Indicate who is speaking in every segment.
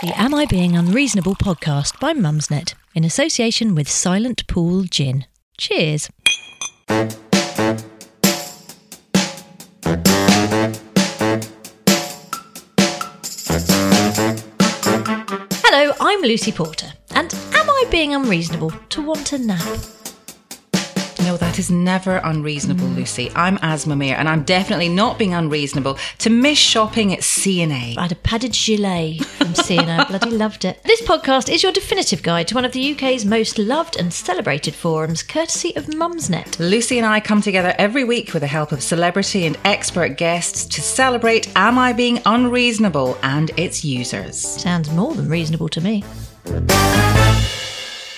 Speaker 1: The Am I Being Unreasonable podcast by Mumsnet in association with Silent Pool Gin. Cheers. Hello, I'm Lucy Porter, and am I being unreasonable to want a nap?
Speaker 2: That is never unreasonable, Lucy. I'm Asma Mir, and I'm definitely not being unreasonable to miss shopping at C&A.
Speaker 1: I had a padded gilet from C&A. Bloody loved it. This podcast is your definitive guide to one of the UK's most loved and celebrated forums, courtesy of Mumsnet.
Speaker 2: Lucy and I come together every week with the help of celebrity and expert guests to celebrate Am I Being Unreasonable and its users.
Speaker 1: Sounds more than reasonable to me.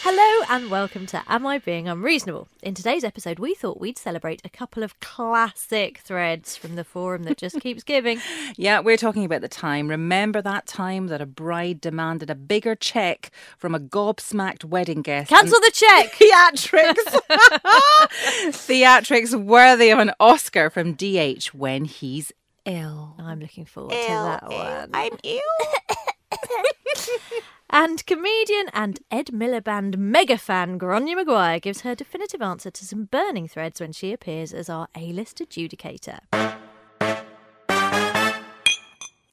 Speaker 3: Hello and welcome to Am I Being Unreasonable? In today's episode, we thought we'd celebrate a couple of classic threads from the forum that just keeps giving.
Speaker 2: Yeah, we're talking about the time. Remember that time that a bride demanded a bigger check from a gobsmacked wedding guest?
Speaker 3: Cancel the check!
Speaker 2: theatrics. theatrics worthy of an Oscar from DH when he's ill.
Speaker 3: I'm looking forward to that one.
Speaker 2: I'm ill.
Speaker 3: And comedian and Ed Miliband mega fan Grainne Maguire gives her definitive answer to some burning threads when she appears as our A-list adjudicator.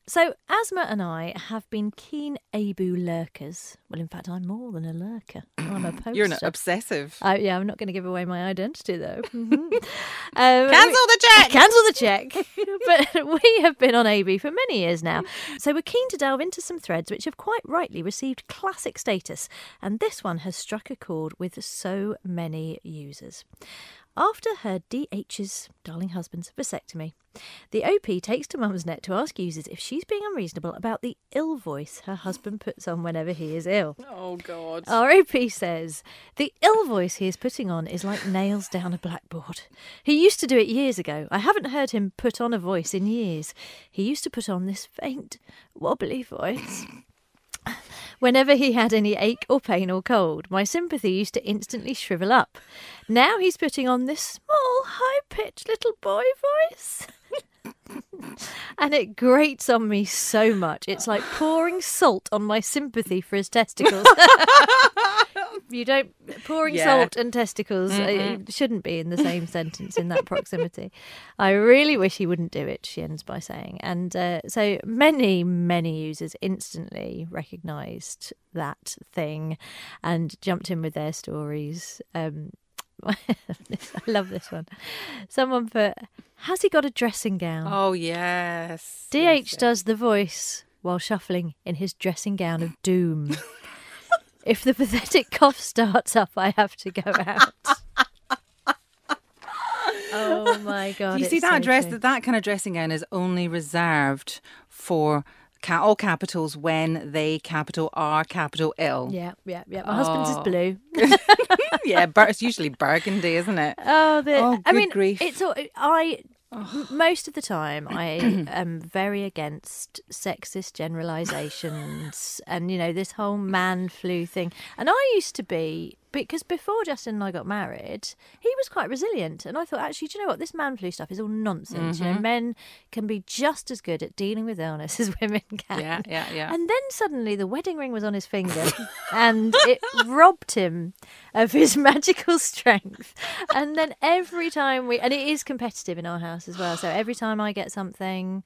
Speaker 3: So, Asma and I have been keen AIBU lurkers. Well, in fact, I'm more than a lurker. I'm a poster.
Speaker 2: You're not obsessive.
Speaker 3: Uh, yeah, I'm not going to give away my identity though. Um,
Speaker 2: Cancel the check!
Speaker 3: Cancel the check. but we have been on AB for many years now, so we're keen to delve into some threads which have quite rightly received classic status, and this one has struck a chord with so many users. After her DH's darling husband's vasectomy, the OP takes to Mumsnet to ask users if she's being unreasonable about the ill voice her husband puts on whenever he is ill.
Speaker 2: Oh, God.
Speaker 3: Our OP says the ill voice he is putting on is like nails down a blackboard. He used to do it years ago. I haven't heard him put on a voice in years. He used to put on this faint, wobbly voice. Whenever he had any ache or pain or cold, my sympathy used to instantly shrivel up. Now he's putting on this small, high pitched little boy voice. and it grates on me so much. It's like pouring salt on my sympathy for his testicles. you don't pouring
Speaker 2: Yeah.
Speaker 3: salt and testicles uh, shouldn't be in the same sentence in that proximity. I really wish he wouldn't do it. She ends by saying, and uh, so many, many users instantly recognised that thing and jumped in with their stories. Um, I love this one. Someone put, "Has he got a dressing gown?"
Speaker 2: Oh, yes.
Speaker 3: DH does the voice while shuffling in his dressing gown of doom. if the pathetic cough starts up, I have to go out. oh my god!
Speaker 2: you see that
Speaker 3: so
Speaker 2: dress,
Speaker 3: true.
Speaker 2: that, that kind of dressing gown is only reserved for ca- all capitals when they capital R capital L.
Speaker 3: Yeah, yeah, yeah. My husband's is
Speaker 2: Oh.
Speaker 3: blue.
Speaker 2: yeah, bur- it's usually burgundy, isn't it?
Speaker 3: Oh, the,
Speaker 2: Oh,
Speaker 3: I mean,
Speaker 2: grief.
Speaker 3: it's all, I. Most of the time, I am very against sexist generalizations and you know this whole man flu thing. And I used to be because before Justin and I got married, he was quite resilient, and I thought actually, do you know what? This man flu stuff is all nonsense.
Speaker 2: Mm-hmm.
Speaker 3: You know, men can be just as good at dealing with illness as women can.
Speaker 2: Yeah, yeah, yeah.
Speaker 3: And then suddenly the wedding ring was on his finger and it robbed him of his magical strength. And then every time we, and it is competitive in our house as well. So every time I get something,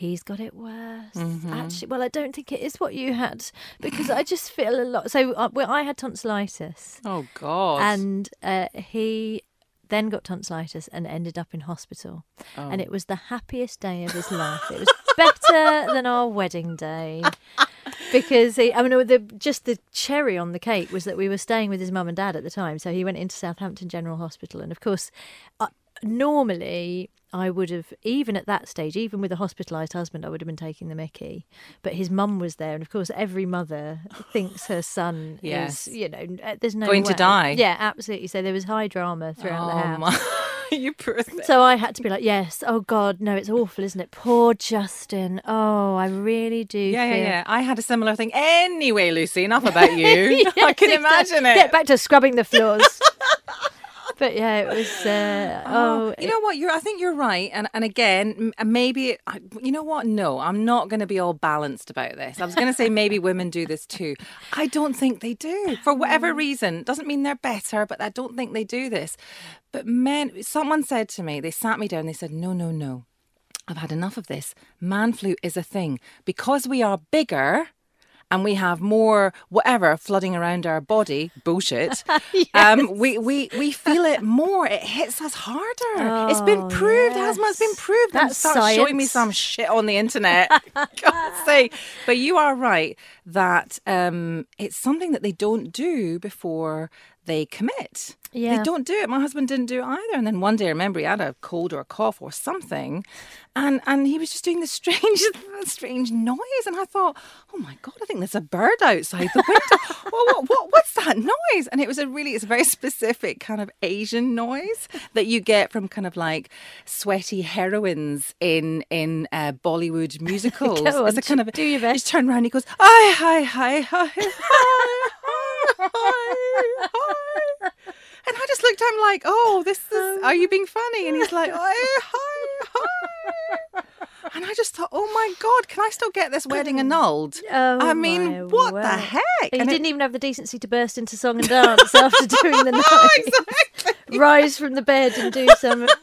Speaker 3: he's got it worse.
Speaker 2: Mm-hmm.
Speaker 3: Actually, well, I don't think it is what you had because I just feel a lot. So uh, well, I had tonsillitis
Speaker 2: Oh God.
Speaker 3: and uh, he then got tonsillitis and ended up in hospital.
Speaker 2: Oh.
Speaker 3: And it was the happiest day of his life. It was better than our wedding day. Because he, I mean, the, just the cherry on the cake was that we were staying with his mum and dad at the time. So he went into Southampton General Hospital. And of course, I, normally I would have, even at that stage, even with a hospitalised husband, I would have been taking the mickey. But his mum was there, and of course, every mother thinks her son
Speaker 2: Yes.
Speaker 3: is, you know, uh, there's no
Speaker 2: Going to die.
Speaker 3: Yeah, absolutely. So there was high drama throughout the
Speaker 2: oh
Speaker 3: house.
Speaker 2: my, you poor thing.
Speaker 3: So I had to be like, yes, oh God, no, it's awful, isn't it? Poor Justin. Oh, I really do.
Speaker 2: Yeah, yeah,
Speaker 3: feel-
Speaker 2: yeah. I had a similar thing. Anyway, Lucy, enough about you. I can imagine it.
Speaker 3: Get back to scrubbing the floors. But yeah, it was. Uh, oh,
Speaker 2: you know what? You're. I think you're right. And and again, maybe you know what? No, I'm not going to be all balanced about this. I was going to say maybe women do this too. I don't think they do for whatever reason. Doesn't mean they're better, but I don't think they do this. But men, someone said to me, they sat me down. They said, no, no, no. I've had enough of this. Man flu is a thing because we are bigger and we have more whatever flooding around our body. Bullshit. um, we, we we feel it more. It hits us harder. it's been
Speaker 3: Oh,
Speaker 2: proved. Asthma has been proved.
Speaker 3: That's
Speaker 2: start showing me some shit on the internet. God's sake. But you are right that um, it's something that they don't do before they commit.
Speaker 3: Yeah.
Speaker 2: They don't do it. My husband didn't do it either. And then one day, I remember he had a cold or a cough or something, and and he was just doing this strange, strange noise. And I thought, oh my god, I think there's a bird outside the window. well, what, what, what's that noise? And it was a really, it's a very specific kind of Asian noise that you get from kind of like sweaty heroines in in uh, Bollywood musicals.
Speaker 3: Go on, it's
Speaker 2: a kind of
Speaker 3: do your best.
Speaker 2: He turn around, he goes, hi, hi, hi, hi. hi. I just looked at him like, oh, this is, are you being funny? And he's like, hi, oh, hi, hi. And I just thought, oh my God, can I still get this wedding annulled?
Speaker 3: Oh,
Speaker 2: I mean, what
Speaker 3: word.
Speaker 2: the heck?
Speaker 3: He
Speaker 2: And
Speaker 3: didn't even have the decency to burst into song and dance after doing the.
Speaker 2: Oh, exactly.
Speaker 3: Rise from the bed and do some.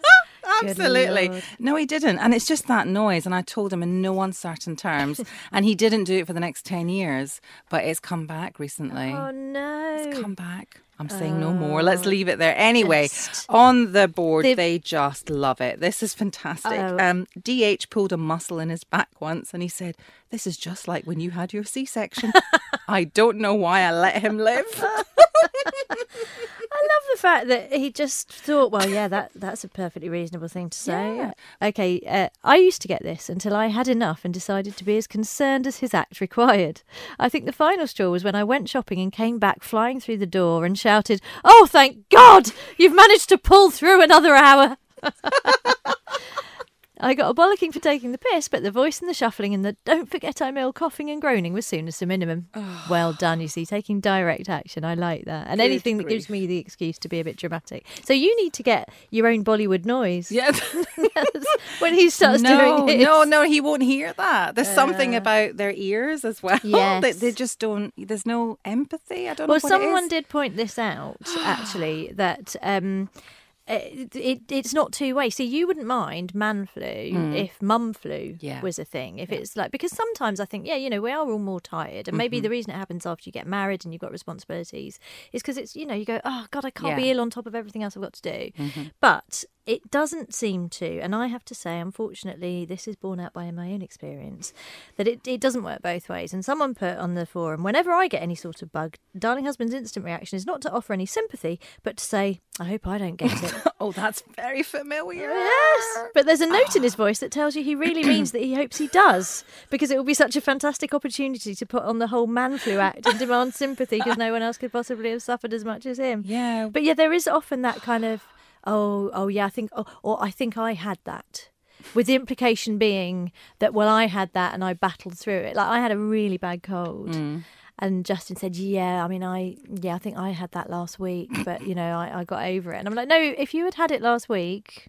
Speaker 2: Absolutely. No, he didn't. And it's just that noise. And I told him in no uncertain terms. and he didn't do it for the next 10 years, but it's come back recently.
Speaker 3: Oh no!
Speaker 2: It's come back. I'm saying no more. Let's leave it there. Anyway,
Speaker 3: Just-
Speaker 2: on the board, they just love it. This is fantastic.
Speaker 3: Oh.
Speaker 2: Um, DH pulled a muscle in his back once and he said, This is just like when you had your C section. I don't know why I let him live.
Speaker 3: I love the fact that he just thought, well, yeah, that that's a perfectly reasonable thing to say.
Speaker 2: Yeah.
Speaker 3: Okay, uh, I used to get this until I had enough and decided to be as concerned as his act required. I think the final straw was when I went shopping and came back flying through the door and shouted, "Oh, thank God, you've managed to pull through another hour." I got a bollocking for taking the piss, but the voice and the shuffling and the don't forget I'm ill coughing and groaning was soon as the minimum. well done, you see, taking direct action. I like that. And
Speaker 2: Good
Speaker 3: anything that gives me the excuse to be a bit dramatic. So you need to get your own Bollywood noise
Speaker 2: Yeah.
Speaker 3: when he starts
Speaker 2: no,
Speaker 3: doing it.
Speaker 2: no, no, he won't hear that. There's something
Speaker 3: Uh,
Speaker 2: about their ears as well.
Speaker 3: Yes.
Speaker 2: They, they just don't, there's no empathy. I don't
Speaker 3: Well,
Speaker 2: know what it
Speaker 3: someone did point this out actually that um, it, it it's not two way. See, you wouldn't mind man flu if mum flu.
Speaker 2: Yeah.
Speaker 3: was a thing. If it's like because sometimes I think yeah, you know, we are all more tired, and
Speaker 2: Mm-hmm.
Speaker 3: maybe the reason it happens after you get married and you've got responsibilities is because it's you know you go oh god I can't be ill on top of everything else I've got to do,
Speaker 2: Mm-hmm.
Speaker 3: but it doesn't seem to, and I have to say, unfortunately, this is borne out by my own experience, that it, it doesn't work both ways. And someone put on the forum, whenever I get any sort of bug, Darling Husband's instant reaction is not to offer any sympathy, but to say, I hope I don't get it.
Speaker 2: Oh, that's very familiar.
Speaker 3: yes. But there's a note in his voice that tells you he really means that he hopes he does, because it will be such a fantastic opportunity to put on the whole man flu act and demand sympathy because no one else could possibly have suffered as much as him.
Speaker 2: Yeah.
Speaker 3: But yeah, there is often that kind of, oh, oh yeah, I think, oh, or I think I had that. With the implication being that, well, I had that and I battled through it. Like I had a really bad cold. Mm. And Justin said, "Yeah, I mean, I yeah, I think I had that last week, but you know, I, I got over it." And I'm like, "No, if you had had it last week,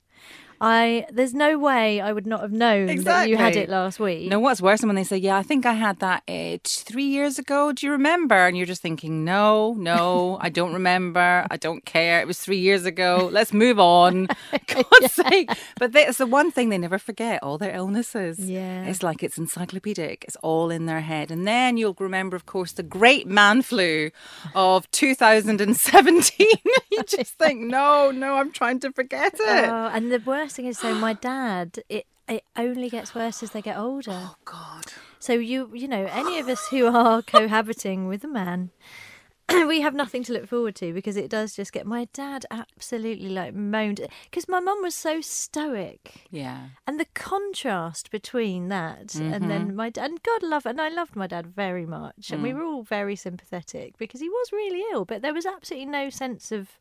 Speaker 3: I there's no way I would not have known that you had it last week."
Speaker 2: No, what's worse than when they say, "Yeah, I think I had that uh, three years ago." Do you remember? And you're just thinking, "No, no, I don't remember. I don't care. It was three years ago. Let's move on." God's sake! But that's the one thing they never forget: all their illnesses.
Speaker 3: Yeah.
Speaker 2: it's like it's encyclopedic. It's all in their head, and then you'll remember, of course, the great man flu of 2017. you just think, "No, no, I'm trying to forget it."
Speaker 3: Oh, and the worst thing is, so my dad, it it only gets worse as they get older.
Speaker 2: Oh God.
Speaker 3: So you you know any of us who are cohabiting with a man we have nothing to look forward to because it does just get my dad absolutely like moaned because my mum was so stoic.
Speaker 2: Yeah.
Speaker 3: And the contrast between that and
Speaker 2: Mm-hmm.
Speaker 3: then my dad, and God love, and I loved my dad very much, and we
Speaker 2: Mm.
Speaker 3: were all very sympathetic because he was really ill, but there was absolutely no sense of,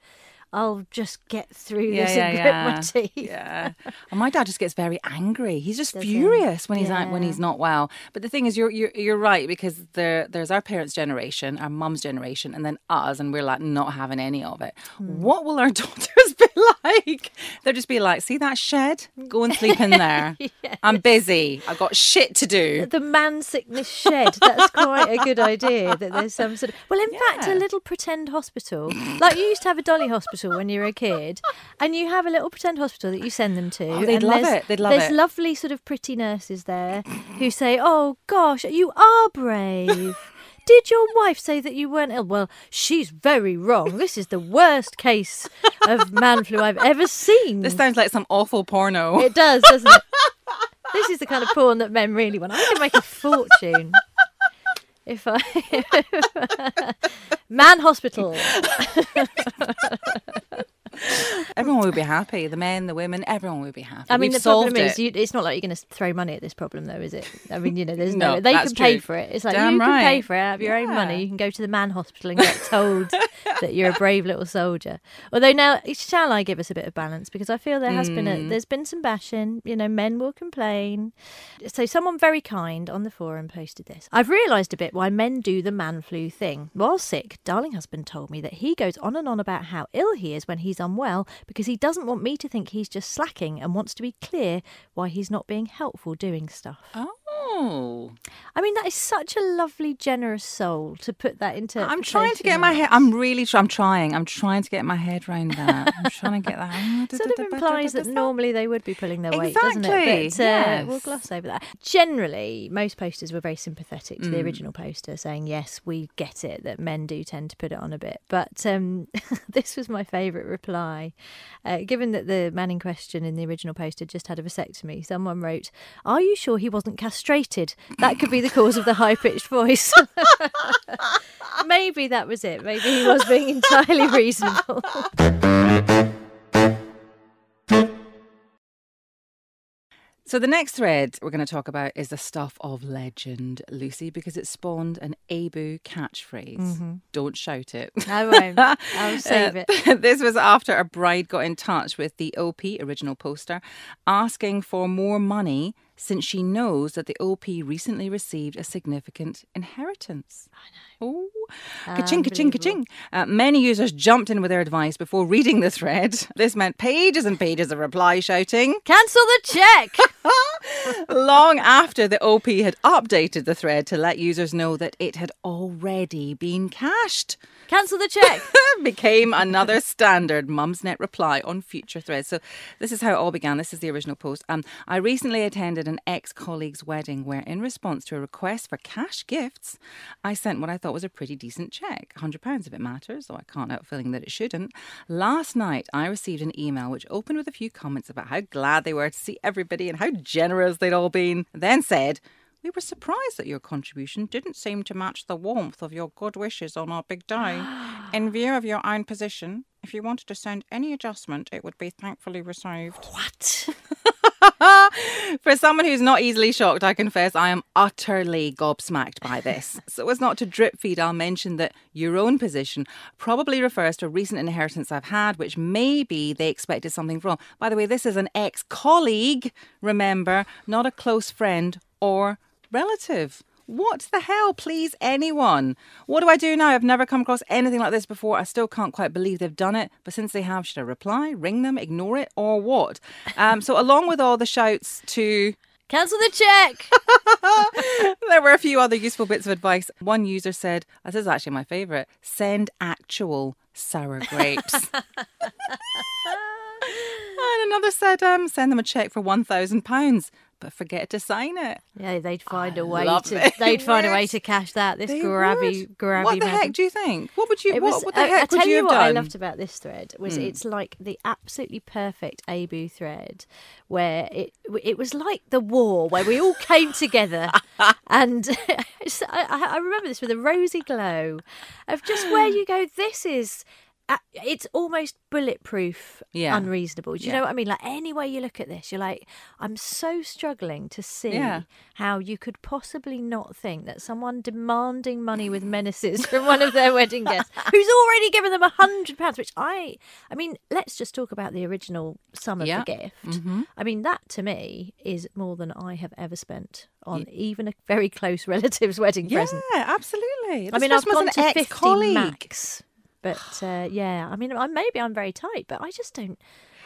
Speaker 3: I'll just get through
Speaker 2: Yeah,
Speaker 3: this
Speaker 2: yeah,
Speaker 3: and
Speaker 2: yeah.
Speaker 3: grit my teeth.
Speaker 2: Yeah. And my dad just gets very angry. He's just
Speaker 3: Does he?
Speaker 2: furious when he's out when he's not well. But the thing is you're you're, you're right because there there's our parents' generation, our mum's generation, and then us, and we're like not having any of it.
Speaker 3: Hmm.
Speaker 2: What will our daughters be like? They'll just be like, see that shed? Go and sleep in there. I'm busy. I've got shit to do.
Speaker 3: The man sickness shed. That's quite a good idea. That there's some sort of. Well, in fact, a little pretend hospital. Like you used to have a dolly hospital when you were a kid, and you have a little pretend hospital that you send them to.
Speaker 2: Oh, they'd love
Speaker 3: there's-
Speaker 2: it. They'd love
Speaker 3: There's
Speaker 2: it.
Speaker 3: lovely sort of pretty nurses there who say, "Oh gosh, you are brave." Did your wife say that you weren't ill? Well, she's very wrong. This is the worst case of man flu I've ever seen.
Speaker 2: This sounds like some awful porno.
Speaker 3: It does, doesn't it? this is the kind of porn that men really want. I could make a fortune if I man hospital.
Speaker 2: Everyone would be happy. The men, the women, everyone would be happy.
Speaker 3: I mean,
Speaker 2: We've
Speaker 3: the problem
Speaker 2: solved
Speaker 3: is,
Speaker 2: it.
Speaker 3: you, it's not like you're going to throw money at this problem, though, is it? I mean, you know, there's no,
Speaker 2: No,
Speaker 3: they can pay
Speaker 2: true.
Speaker 3: for it. It's like
Speaker 2: Damn
Speaker 3: you can pay for it out of your own money. You can go to the man hospital and get told that you're a brave little soldier. Although now, shall I give us a bit of balance? Because I feel there has been
Speaker 2: Mm.
Speaker 3: a, there's been some bashing. You know, men will complain. So someone very kind on the forum posted this. I've realised a bit why men do the man flu thing. While sick, darling husband told me that he goes on and on about how ill he is when he's unwell because he doesn't want me to think he's just slacking and wants to be clear why he's not being helpful doing stuff.
Speaker 2: Oh.
Speaker 3: I mean, that is such a lovely, generous soul to put that into.
Speaker 2: I'm trying to get my head. I'm really. Try, I'm trying. I'm trying to get my head around that. I'm trying to get that.
Speaker 3: sort of implies that normally they would be pulling their weight, doesn't it? But uh,
Speaker 2: yes.
Speaker 3: we'll gloss over that. Generally, most posters were very sympathetic
Speaker 2: Mm.
Speaker 3: to the original poster, saying, yes, we get it that men do tend to put it on a bit. But um, this was my favourite reply. Uh, given that the man in question in the original poster just had a vasectomy, someone wrote, Are you sure he wasn't castrated? That could be the cause of the high pitched voice. Maybe that was it. Maybe he was being entirely reasonable.
Speaker 2: So the next thread we're going to talk about is the stuff of legend, Lucy, because it spawned an AIBU catchphrase. Don't shout it.
Speaker 3: I won't. I'll save
Speaker 2: Uh,
Speaker 3: it.
Speaker 2: this was after a bride got in touch with the OP, original poster, asking for more money since she knows that the OP recently received a significant inheritance. I know. Oh, ka-ching, ka-ching, ka-ching. Uh, many users jumped in with their advice before reading the thread. This meant pages and pages of reply shouting.
Speaker 3: Cancel the check.
Speaker 2: long after the OP had updated the thread to let users know that it had already been cashed.
Speaker 3: Cancel the check.
Speaker 2: Became another standard Mumsnet reply on future threads. So this is how it all began. This is the original post. Um, I recently attended an ex-colleague's wedding where, in response to a request for cash gifts, I sent what I thought was a pretty decent check, £100 if it matters, though I can't help feeling that it shouldn't. Last night, I received an email which opened with a few comments about how glad they were to see everybody and how generous they'd all been. Then said, we were surprised that your contribution didn't seem to match the warmth of your good wishes on our big day. In view of your own position, if you wanted to send any adjustment, it would be thankfully received.
Speaker 3: what?
Speaker 2: For someone who's not easily shocked, I confess I am utterly gobsmacked by this. so, as not to drip feed, I'll mention that your own position probably refers to a recent inheritance I've had, which maybe they expected something from. By the way, this is an ex colleague, remember, not a close friend or relative. What the hell, please, anyone? What do I do now? I've never come across anything like this before. I still can't quite believe they've done it. But since they have, should I reply, ring them, ignore it, or what? Um, so, along with all the shouts to
Speaker 3: Cancel the check.
Speaker 2: there were a few other useful bits of advice. One user said, this is actually my favourite send actual sour grapes. and another said, um, send them a cheque for £1,000. But forget to sign it.
Speaker 3: Yeah, they'd find
Speaker 2: I
Speaker 3: a way to.
Speaker 2: it.
Speaker 3: They'd find a way to cash that. This
Speaker 2: They
Speaker 3: grabby,
Speaker 2: would.
Speaker 3: grabby.
Speaker 2: What the heck do you think? What would you?
Speaker 3: It
Speaker 2: what,
Speaker 3: was.
Speaker 2: what the
Speaker 3: I,
Speaker 2: heck
Speaker 3: I
Speaker 2: would
Speaker 3: tell
Speaker 2: you,
Speaker 3: you what I loved about this thread was
Speaker 2: Hmm.
Speaker 3: it's like the absolutely perfect AIBU thread where it it was like the war where we all came together and I, I I remember this with a rosy glow of just where you go. This is. It's almost bulletproof,
Speaker 2: Yeah.
Speaker 3: unreasonable. Do you
Speaker 2: Yeah.
Speaker 3: know what I mean? Like any way you look at this, you're like, I'm so struggling to see
Speaker 2: Yeah.
Speaker 3: how you could possibly not think that someone demanding money with menaces from one of their wedding guests, who's already given them a hundred pounds, which I, I mean, let's just talk about the original sum of the gift.
Speaker 2: Mm-hmm.
Speaker 3: I mean, that to me is more than I have ever spent on even a very close relative's wedding present.
Speaker 2: Yeah, absolutely.
Speaker 3: I mean, I've gone to fifty max, but uh, yeah, I mean, I, maybe I'm very tight, but I just don't.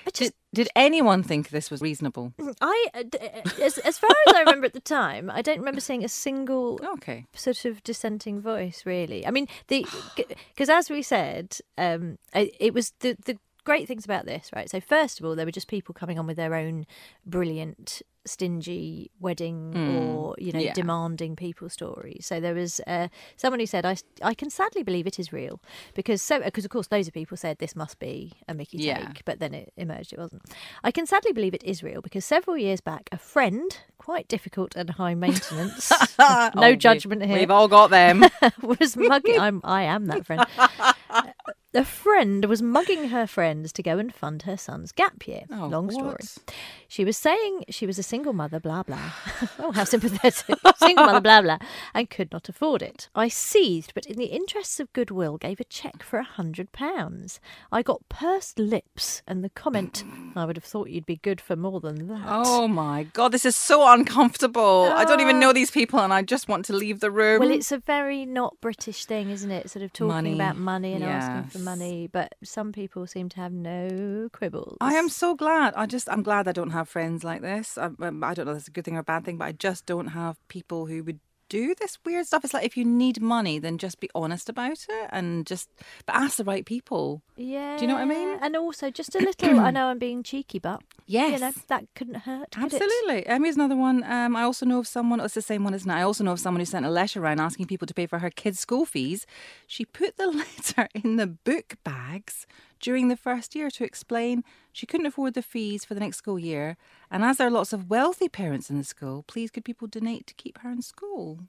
Speaker 3: I just
Speaker 2: Did, did anyone think this was reasonable?
Speaker 3: I, uh, d- uh, as, as far as I remember at the time, I don't remember seeing a single
Speaker 2: Okay.
Speaker 3: sort of dissenting voice. Really, I mean, the because as we said, um, it, it was the the great things about this, right? So first of all, there were just people coming on with their own brilliant, stingy wedding or you know
Speaker 2: yeah.
Speaker 3: demanding people stories. So there was uh, someone who said, "I I can sadly believe it is real," because so because of course loads of people said this must be a Mickey
Speaker 2: Yeah.
Speaker 3: take, but then it emerged it wasn't. I can sadly believe it is real because several years back, a friend, quite difficult and high maintenance, no
Speaker 2: Oh,
Speaker 3: judgment here,
Speaker 2: We've all got them.
Speaker 3: was mugging. I'm, I am that friend. A friend was mugging her friends to go and fund her son's gap year.
Speaker 2: Oh,
Speaker 3: Long story.
Speaker 2: what?
Speaker 3: She was saying she was a single mother, blah, blah. oh, how sympathetic. single mother, blah, blah, and could not afford it. I seethed, but in the interests of goodwill, gave a cheque for a £100. I got pursed lips, and the comment, I would have thought you'd be good for more than that.
Speaker 2: Oh my god, this is so uncomfortable. I don't even ah. know these people, and I just want to leave the room.
Speaker 3: Well, it's a very not British thing, isn't it? Sort of talking
Speaker 2: Money.
Speaker 3: about money and asking for. Money, but some people seem to have no quibbles.
Speaker 2: I am so glad. I just, I'm glad I don't have friends like this. I, um, I don't know if it's a good thing or a bad thing, but I just don't have people who would do this weird stuff. It's like if you need money, then just be honest about it and just, but ask the right people.
Speaker 3: Yeah.
Speaker 2: Do you know what I mean?
Speaker 3: And also, just a little. I know I'm being cheeky, but you know
Speaker 2: Yes.
Speaker 3: that couldn't hurt. could?
Speaker 2: Absolutely. Um, here's another one. Um, I also know of someone, oh, it's the same one, isn't it? I also know of someone who sent a letter around asking people to pay for her kids' school fees. She put the letter in the book bags during the first year to explain she couldn't afford the fees for the next school year. And as there are lots of wealthy parents in the school, please could people donate to keep her in school?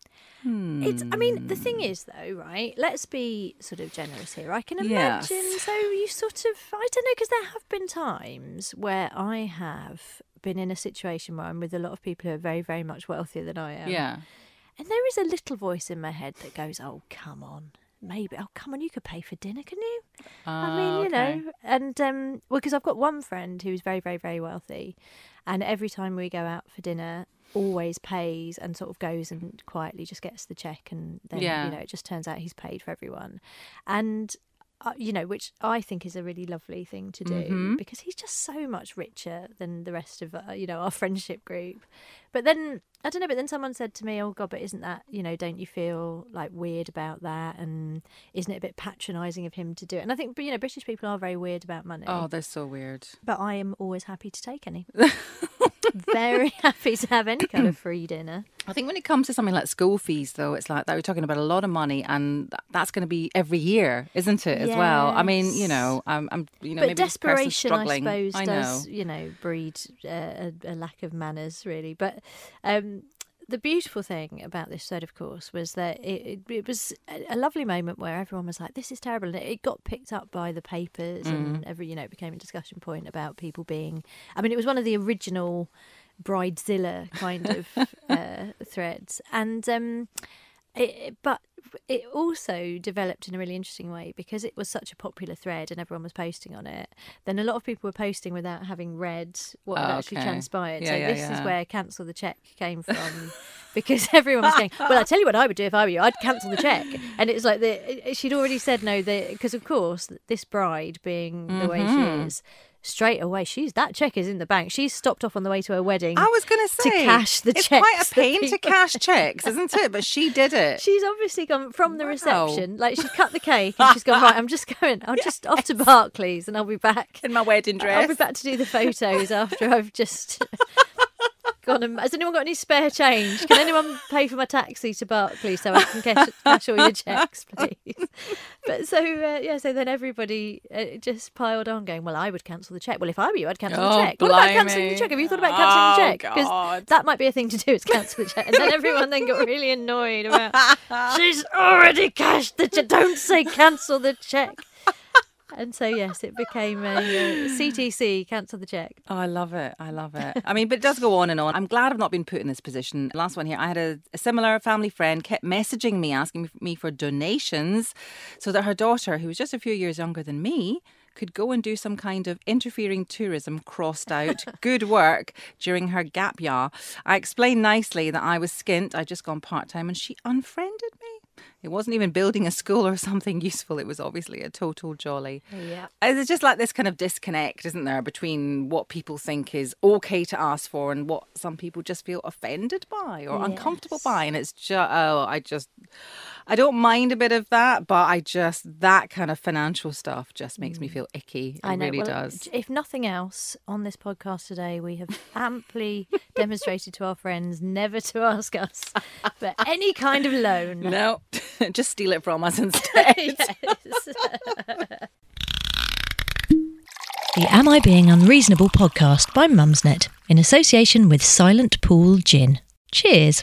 Speaker 3: It's. I mean, the thing hmm. is, though, right? Let's be sort of generous here. I can
Speaker 2: Yes.
Speaker 3: imagine. So you sort of. I don't know because there have been times where I have been in a situation where I'm with a lot of people who are very, very much wealthier than I am.
Speaker 2: Yeah.
Speaker 3: And there is a little voice in my head that goes, "Oh, come on, maybe. Oh, come on, you could pay for dinner, can you?" I mean, you
Speaker 2: okay.
Speaker 3: know, and um, well, because I've got one friend who's very, very, very wealthy, and every time we go out for dinner, always pays and sort of goes and quietly just gets the check, and then
Speaker 2: Yeah.
Speaker 3: you know, it just turns out he's paid for everyone, and. Uh, you know, which I think is a really lovely thing to do
Speaker 2: Mm-hmm.
Speaker 3: because he's just so much richer than the rest of uh, you know our friendship group. But then I don't know. But then someone said to me, "Oh God, but isn't that you know? Don't you feel like weird about that? And isn't it a bit patronising of him to do it?" And I think, you know, British people are very weird about money.
Speaker 2: Oh, they're so weird.
Speaker 3: But I am always happy to take any. very happy to have any kind of free dinner.
Speaker 2: I think when it comes to something like school fees, though, it's like that we're talking about a lot of money, and that's going to be every year, isn't it? As well. I mean, you know, I'm, I'm you know,
Speaker 3: but
Speaker 2: maybe
Speaker 3: desperation, I suppose,
Speaker 2: I
Speaker 3: does
Speaker 2: know.
Speaker 3: you know breed uh, a, a lack of manners, really. But um, the beautiful thing about this thread, of course, was that it, it, it was a, a lovely moment where everyone was like, "This is terrible," and it, it got picked up by the papers,
Speaker 2: Mm.
Speaker 3: and every you know it became a discussion point about people being. I mean, it was one of the original bridezilla kind of uh, threads, and um, it, but it also developed in a really interesting way because it was such a popular thread and everyone was posting on it. Then a lot of people were posting without having read what had
Speaker 2: Oh,
Speaker 3: actually
Speaker 2: okay.
Speaker 3: transpired.
Speaker 2: Yeah,
Speaker 3: so
Speaker 2: yeah,
Speaker 3: this
Speaker 2: yeah.
Speaker 3: is where cancel the check came from. Because everyone was going, well, I tell you what I would do if I were you. I'd cancel the check, and it's like the she'd already said no. Because of course, this bride being the way
Speaker 2: Mm-hmm.
Speaker 3: she is, straight away she's that check is in the bank. She's stopped off on the way to her wedding.
Speaker 2: I was going to
Speaker 3: to
Speaker 2: say
Speaker 3: cash the
Speaker 2: it's
Speaker 3: checks
Speaker 2: quite a pain to cash checks, isn't it? But she did it.
Speaker 3: She's obviously gone from the
Speaker 2: Wow.
Speaker 3: reception, like she's cut the cake and she's gone, right, I'm just going, I'm just off to Barclays and I'll be back.
Speaker 2: in my wedding dress.
Speaker 3: I'll be back to do the photos after I've just Go on, um, has anyone got any spare change? Can anyone pay for my taxi to Barclays so I can cash, cash all your checks, please? But so uh, yeah, so then everybody uh, just piled on, going, "Well, I would cancel the check. Well, if I were you, I'd cancel
Speaker 2: Oh,
Speaker 3: the check. What about cancelling the check? Have you thought about cancelling
Speaker 2: Oh,
Speaker 3: the check?
Speaker 2: Because
Speaker 3: that might be a thing to do. Is cancel the check." And then everyone then got really annoyed about. She's already cashed the check. Don't say cancel the check. And so yes, it became a uh, CTC cancel the check.
Speaker 2: Oh, I love it. I love it. I mean, but it does go on and on. I'm glad I've not been put in this position. Last one here, I had a, a similar family friend kept messaging me, asking me for donations so that her daughter, who was just a few years younger than me, could go and do some kind of interfering tourism crossed out good work during her gap year. I explained nicely that I was skint, I'd just gone part time, and she unfriended me. It wasn't even building a school or something useful. It was obviously a total jolly.
Speaker 3: Yeah.
Speaker 2: Uh, it's just like this kind of disconnect, isn't there, between what people think is okay to ask for and what some people just feel offended by or uncomfortable by. And it's just, oh, I just, I don't mind a bit of that, but I just, that kind of financial stuff just makes me mm. feel icky. It
Speaker 3: I know.
Speaker 2: really
Speaker 3: well,
Speaker 2: does.
Speaker 3: If nothing else, on this podcast today, we have amply demonstrated to our friends never to ask us for any kind of loan.
Speaker 2: No, just steal it from us instead.
Speaker 1: The Am I Being Unreasonable podcast by Mumsnet in association with Silent Pool Gin. Cheers.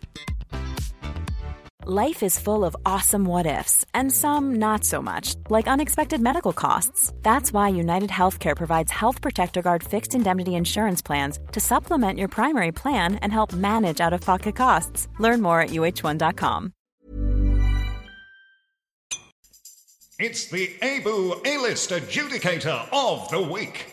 Speaker 4: Life is full of awesome what ifs, and some not so much, like unexpected medical costs. That's why United Healthcare provides Health Protector Guard fixed indemnity insurance plans to supplement your primary plan and help manage out of pocket costs. Learn more at uh1.com.
Speaker 5: It's the ABU A-List Adjudicator of the Week.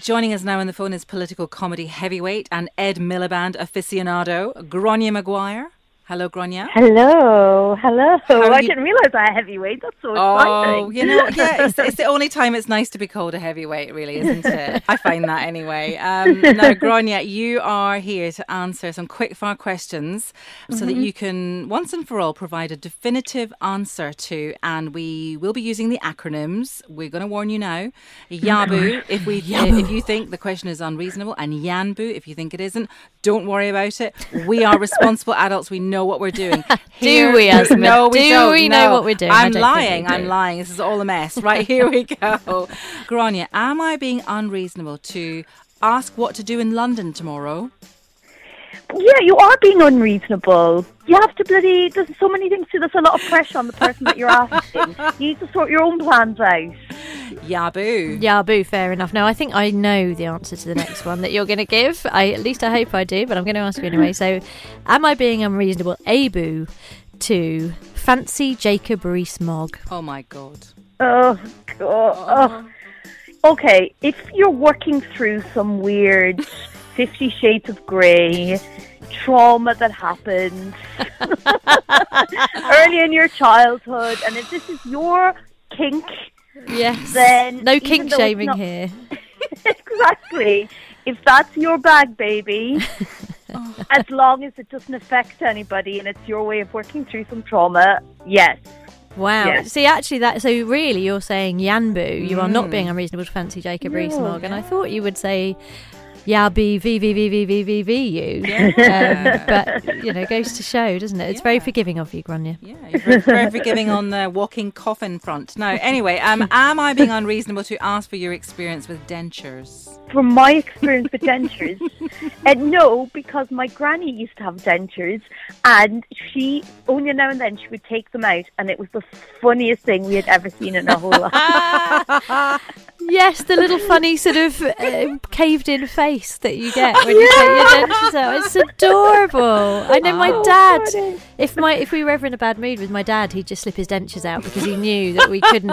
Speaker 2: Joining us now on the phone is political comedy heavyweight and Ed Miliband aficionado, Grainne Maguire. Hello, Grainne.
Speaker 6: Hello, hello. I
Speaker 2: you-
Speaker 6: didn't realise I had heavyweight. That's so exciting.
Speaker 2: Oh, you know, yeah, it's, it's the only time it's nice to be called a heavyweight, really, isn't it? I find that anyway. Um, now, Grainne, you are here to answer some quick fire questions so that you can, once and for all, provide a definitive answer to, and we will be using the acronyms. We're going to warn you now. Yabu, if we if you think the question is unreasonable, and Yanbu, if you think it isn't, don't worry about it. We are responsible adults. We know what we're doing.
Speaker 3: Do we, Asma?
Speaker 2: No, we
Speaker 3: Do
Speaker 2: don't.
Speaker 3: we know
Speaker 2: No.
Speaker 3: what we're doing? I
Speaker 2: I'm lying. I'm lying. This is all a mess. Right, here we go. Grainne, am I being unreasonable to ask what to do in London tomorrow?
Speaker 6: Yeah, you are being unreasonable. You have to bloody. There's so many things to. There's a lot of pressure on the person that you're asking. You need to sort your own plans out.
Speaker 2: Yabu.
Speaker 3: Yeah, boo, fair enough. No, I think I know the answer to the next one that you're going to give. I At least I hope I do, but I'm going to ask you anyway. So, am I being unreasonable, AIBU, to fancy Jacob Rees-Mogg?
Speaker 2: Oh my god.
Speaker 6: Oh, God. Oh. Okay, if you're working through some weird Fifty Shades of Grey trauma that happened early in your childhood, and if this is your kink,
Speaker 3: Yes.
Speaker 6: Then
Speaker 3: no kink shaming
Speaker 6: not-
Speaker 3: here.
Speaker 6: exactly. If that's your bag, baby, as long as it doesn't affect anybody and it's your way of working through some trauma, yes.
Speaker 3: Wow.
Speaker 6: Yeah.
Speaker 3: See, actually, that so really, you're saying Yanbu. You are not being
Speaker 2: Mm.
Speaker 3: unreasonable to fancy Jacob Rees-Mogg, and I thought you would say Yabi V V V V V V V you. Um, but you know, goes to show, doesn't it? It's very forgiving of you, Grainne.
Speaker 2: Yeah, you're very, very forgiving on the walking coffin front. No, anyway, um, am I being unreasonable to ask for your experience with dentures?
Speaker 6: From my experience with dentures, and no, because my granny used to have dentures, and she only now and then she would take them out, and it was the funniest thing we had ever seen in our whole life.
Speaker 3: Yes, the little funny sort of uh, caved-in face that you get when you take your dentures out. It's adorable. I know my dad.
Speaker 6: funny.
Speaker 3: If my if we were ever in a bad mood with my dad, he'd just slip his dentures out because he knew that we couldn't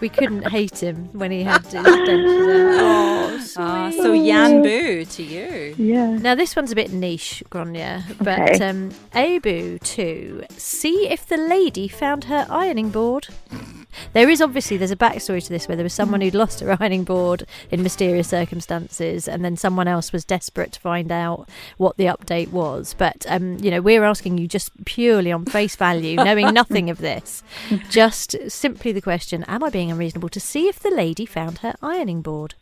Speaker 3: we couldn't hate him when he had his dentures out. Oh,
Speaker 2: Ah, so Yanbu to you.
Speaker 6: Yeah.
Speaker 3: Now, this one's a bit niche, Grainne, but
Speaker 6: Okay.
Speaker 3: um, AIBU to see if the lady found her ironing board. There is obviously there's a backstory to this where there was someone who'd lost her ironing board in mysterious circumstances, and then someone else was desperate to find out what the update was. But um, you know, we're asking you just purely on face value, knowing nothing of this, just simply the question: Am I being unreasonable to see if the lady found her ironing board?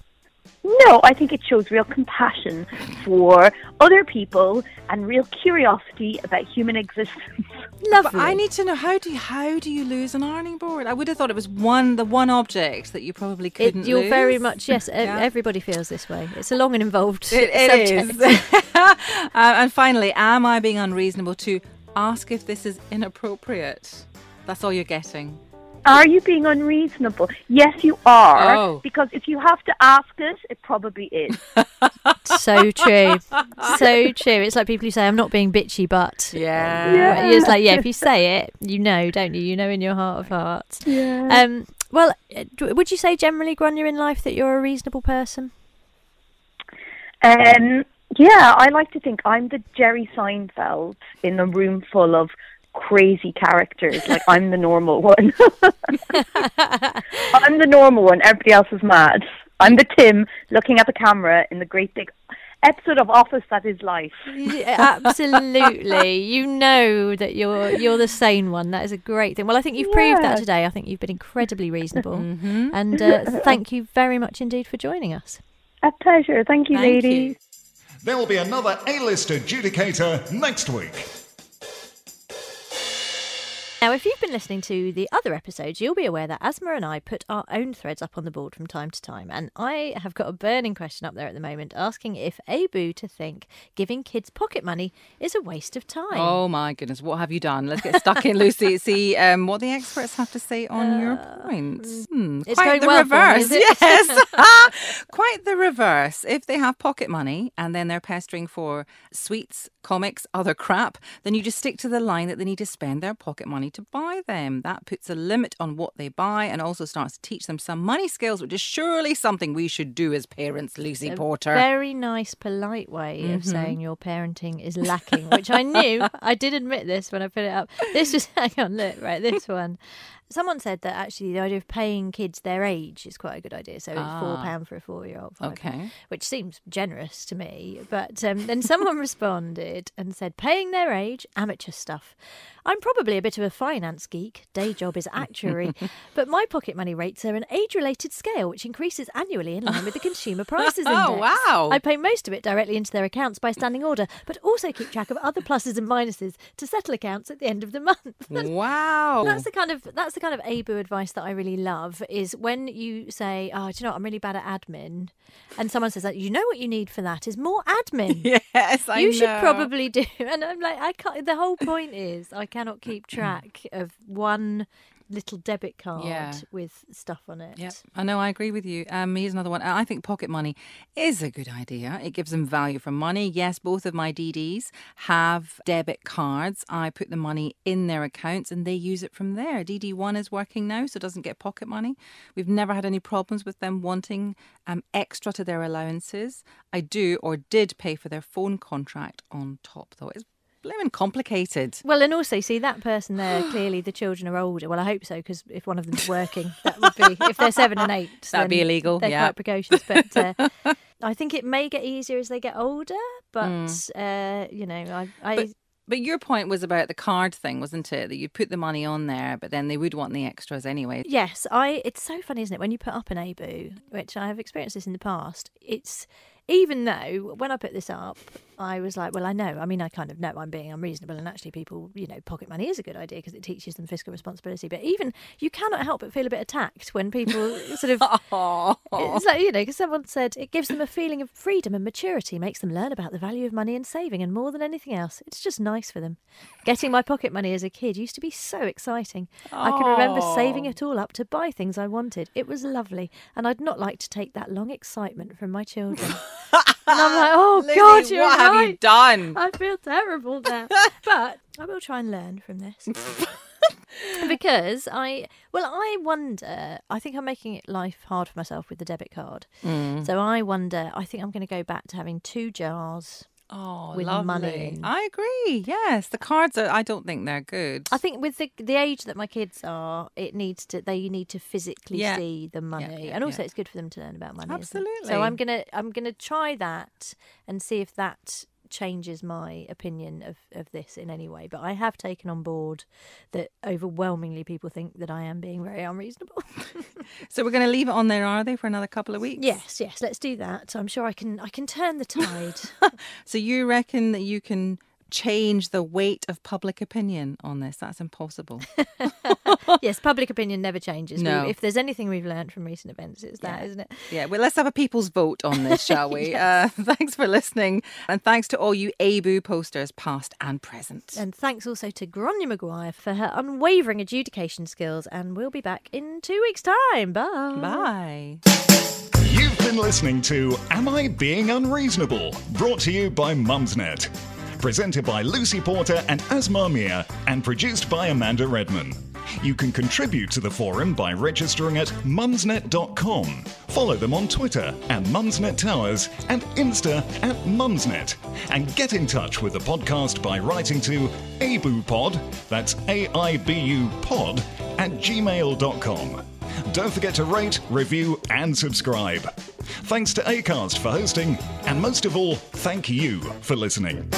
Speaker 6: No, I think it shows real compassion for other people and real curiosity about human existence.
Speaker 3: Lovely.
Speaker 2: But I need to know how do you, how do you lose an ironing board? I would have thought it was one the one object that you probably couldn't
Speaker 3: you're
Speaker 2: lose.
Speaker 3: very much yes.
Speaker 2: Yeah.
Speaker 3: Everybody feels this way. It's a long and involved
Speaker 2: It, it is. uh, and finally, am I being unreasonable to ask if this is inappropriate? That's all you're getting.
Speaker 6: Are you being unreasonable? Yes, you are.
Speaker 2: Oh.
Speaker 6: Because if you have to ask it, it probably is.
Speaker 3: so true, so true. It's like people who say, "I'm not being bitchy," but
Speaker 2: Yeah.
Speaker 6: Yeah.
Speaker 3: it's like, yeah, if you say it, you know, don't you? You know in your heart of hearts.
Speaker 6: Yeah.
Speaker 3: Um, well, uh, would you say generally, Grainne, in life that you're a reasonable person?
Speaker 6: Um, yeah, I like to think I'm the Jerry Seinfeld in a room full of crazy characters. Like I'm the normal one. I'm the normal one. Everybody else is mad. I'm the Tim looking at the camera in the great big episode of Office that is life.
Speaker 3: Yeah, Absolutely. you know that you're you're the sane one. That is a great thing. Well, I think you've proved that today. I think you've been incredibly reasonable, and uh, thank you very much indeed for joining us.
Speaker 6: A pleasure. Thank you,
Speaker 2: Thank
Speaker 6: ladies.
Speaker 2: you.
Speaker 5: There'll be another A-list adjudicator next week.
Speaker 3: Now, if you've been listening to the other episodes, you'll be aware that Asma and I put our own threads up on the board from time to time. And I have got a burning question up there at the moment asking if AIBU to think giving kids pocket money is a waste of time.
Speaker 2: Oh my goodness, what have you done? Let's get stuck in, Lucy. See um, what the experts have to say on your points. Hmm,
Speaker 3: it's
Speaker 2: quite
Speaker 3: going
Speaker 2: the
Speaker 3: well for me,
Speaker 2: reverse. Yes, quite the reverse. If they have pocket money and then they're pestering for sweets, comics, other crap, then you just stick to the line that they need to spend their pocket money to buy them. That puts a limit on what they buy and also starts to teach them some money skills, which is surely something we should do as parents, Lucy
Speaker 3: A
Speaker 2: Porter.
Speaker 3: Very nice, polite way
Speaker 2: Mm-hmm.
Speaker 3: of saying your parenting is lacking, which I knew. I did admit this when I put it up. This was, hang on, look, right, this one. Someone said that actually the idea of paying kids their age is quite a good idea. So it's four pound for a four-year-old.
Speaker 2: Okay.
Speaker 3: which seems generous to me. But um, then someone responded and said, "Paying their age, amateur stuff." I'm probably a bit of a finance geek. Day job is actuary, but my pocket money rates are an age-related scale, which increases annually in line with the consumer prices index.
Speaker 2: Oh, wow.
Speaker 3: I pay most of it directly into their accounts by standing order, but also keep track of other pluses and minuses to settle accounts at the end of the month.
Speaker 2: Wow.
Speaker 3: That's the kind of that's the kind of ABU advice that I really love is when you say, "Oh, do you know what? I'm really bad at admin," and someone says that you know what you need for that is more admin.
Speaker 2: yes, I
Speaker 3: you should probably do, and I'm like, I can't. The whole point is I cannot keep track of one little debit card
Speaker 2: Yeah.
Speaker 3: with stuff on it.
Speaker 2: Yep, I know. I agree with you. Um, here's another one. I think pocket money is a good idea. It gives them value for money. Yes, both of my DDs have debit cards. I put the money in their accounts and they use it from there. DD one is working now, so doesn't get pocket money. We've never had any problems with them wanting um, extra to their allowances. I do or did pay for their phone contract on top, though. It's blimmin' complicated.
Speaker 3: Well, and also, see that person there. Clearly, the children are older. Well, I hope so, because if one of them's working, that would be if they're seven and eight.
Speaker 2: That'd be illegal,
Speaker 3: They're
Speaker 2: yeah.
Speaker 3: quite precocious, but uh, I think it may get easier as they get older. But
Speaker 2: Mm.
Speaker 3: uh, you know, I, I
Speaker 2: But, but your point was about the card thing, wasn't it? That you put the money on there, but then they would want the extras anyway.
Speaker 3: Yes, I. It's so funny, isn't it? When you put up an ABU, which I have experienced this in the past. It's even though when I put this up, I was like, well, I know. I mean, I kind of know I'm being unreasonable, and actually, people, you know, pocket money is a good idea because it teaches them fiscal responsibility. But even you cannot help but feel a bit attacked when people sort of. It's like, you know, because someone said it gives them a feeling of freedom and maturity, makes them learn about the value of money and saving, and more than anything else, it's just nice for them. Getting my pocket money as a kid used to be so exciting. I can remember saving it all up to buy things I wanted. It was lovely, and I'd not like to take that long excitement from my children. And I'm like, oh God, you're
Speaker 2: what have you done?
Speaker 3: I feel terrible now. but I will try and learn from this. because I, well, I wonder, I think I'm making it life hard for myself with the debit card.
Speaker 2: Mm.
Speaker 3: So I wonder, I think I'm going to go back to having two jars.
Speaker 2: Oh,
Speaker 3: with
Speaker 2: lovely.
Speaker 3: money.
Speaker 2: I agree. Yes, the cards are. I don't think they're good.
Speaker 3: I think with the the age that my kids are, it needs to they need to physically
Speaker 2: Yeah.
Speaker 3: see the money,
Speaker 2: yeah,
Speaker 3: and also
Speaker 2: yeah.
Speaker 3: it's good for them to learn about money.
Speaker 2: Absolutely.
Speaker 3: So I'm gonna I'm gonna try that and see if that changes my opinion of, of this in any way. But I have taken on board that overwhelmingly people think that I am being very unreasonable.
Speaker 2: so we're going to leave it on there, are they, for another couple of weeks?
Speaker 3: yes, yes, let's do that. I'm sure I can I can turn the tide.
Speaker 2: So you reckon that you can change the weight of public opinion on this? That's impossible.
Speaker 3: yes, public opinion never changes. We-
Speaker 2: No.
Speaker 3: if there's anything we've learned from recent events, it's that,
Speaker 2: Yeah.
Speaker 3: isn't it?
Speaker 2: Yeah, well, let's have a people's vote on this, shall we? uh, thanks for listening. And thanks to all you AIBU posters, past and present.
Speaker 3: And thanks also to Grainne Maguire for her unwavering adjudication skills. And we'll be back in two weeks' time. Bye.
Speaker 2: Bye.
Speaker 5: You've been listening to Am I Being Unreasonable? Brought to you by Mumsnet. Presented by Lucy Porter and Asma Mia, and produced by Amanda Redman. You can contribute to the forum by registering at mumsnet.com. Follow them on Twitter at Mumsnet Towers and Insta at Mumsnet. And get in touch with the podcast by writing to aibupod, that's A-I-B-U pod, at gmail.com. Don't forget to rate, review, and subscribe. Thanks to Acast for hosting, and most of all, thank you for listening.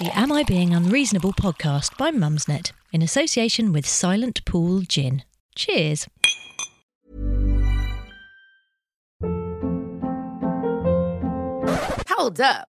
Speaker 1: The Am I Being Unreasonable podcast by Mumsnet in association with Silent Pool Gin. Cheers.
Speaker 7: Hold up.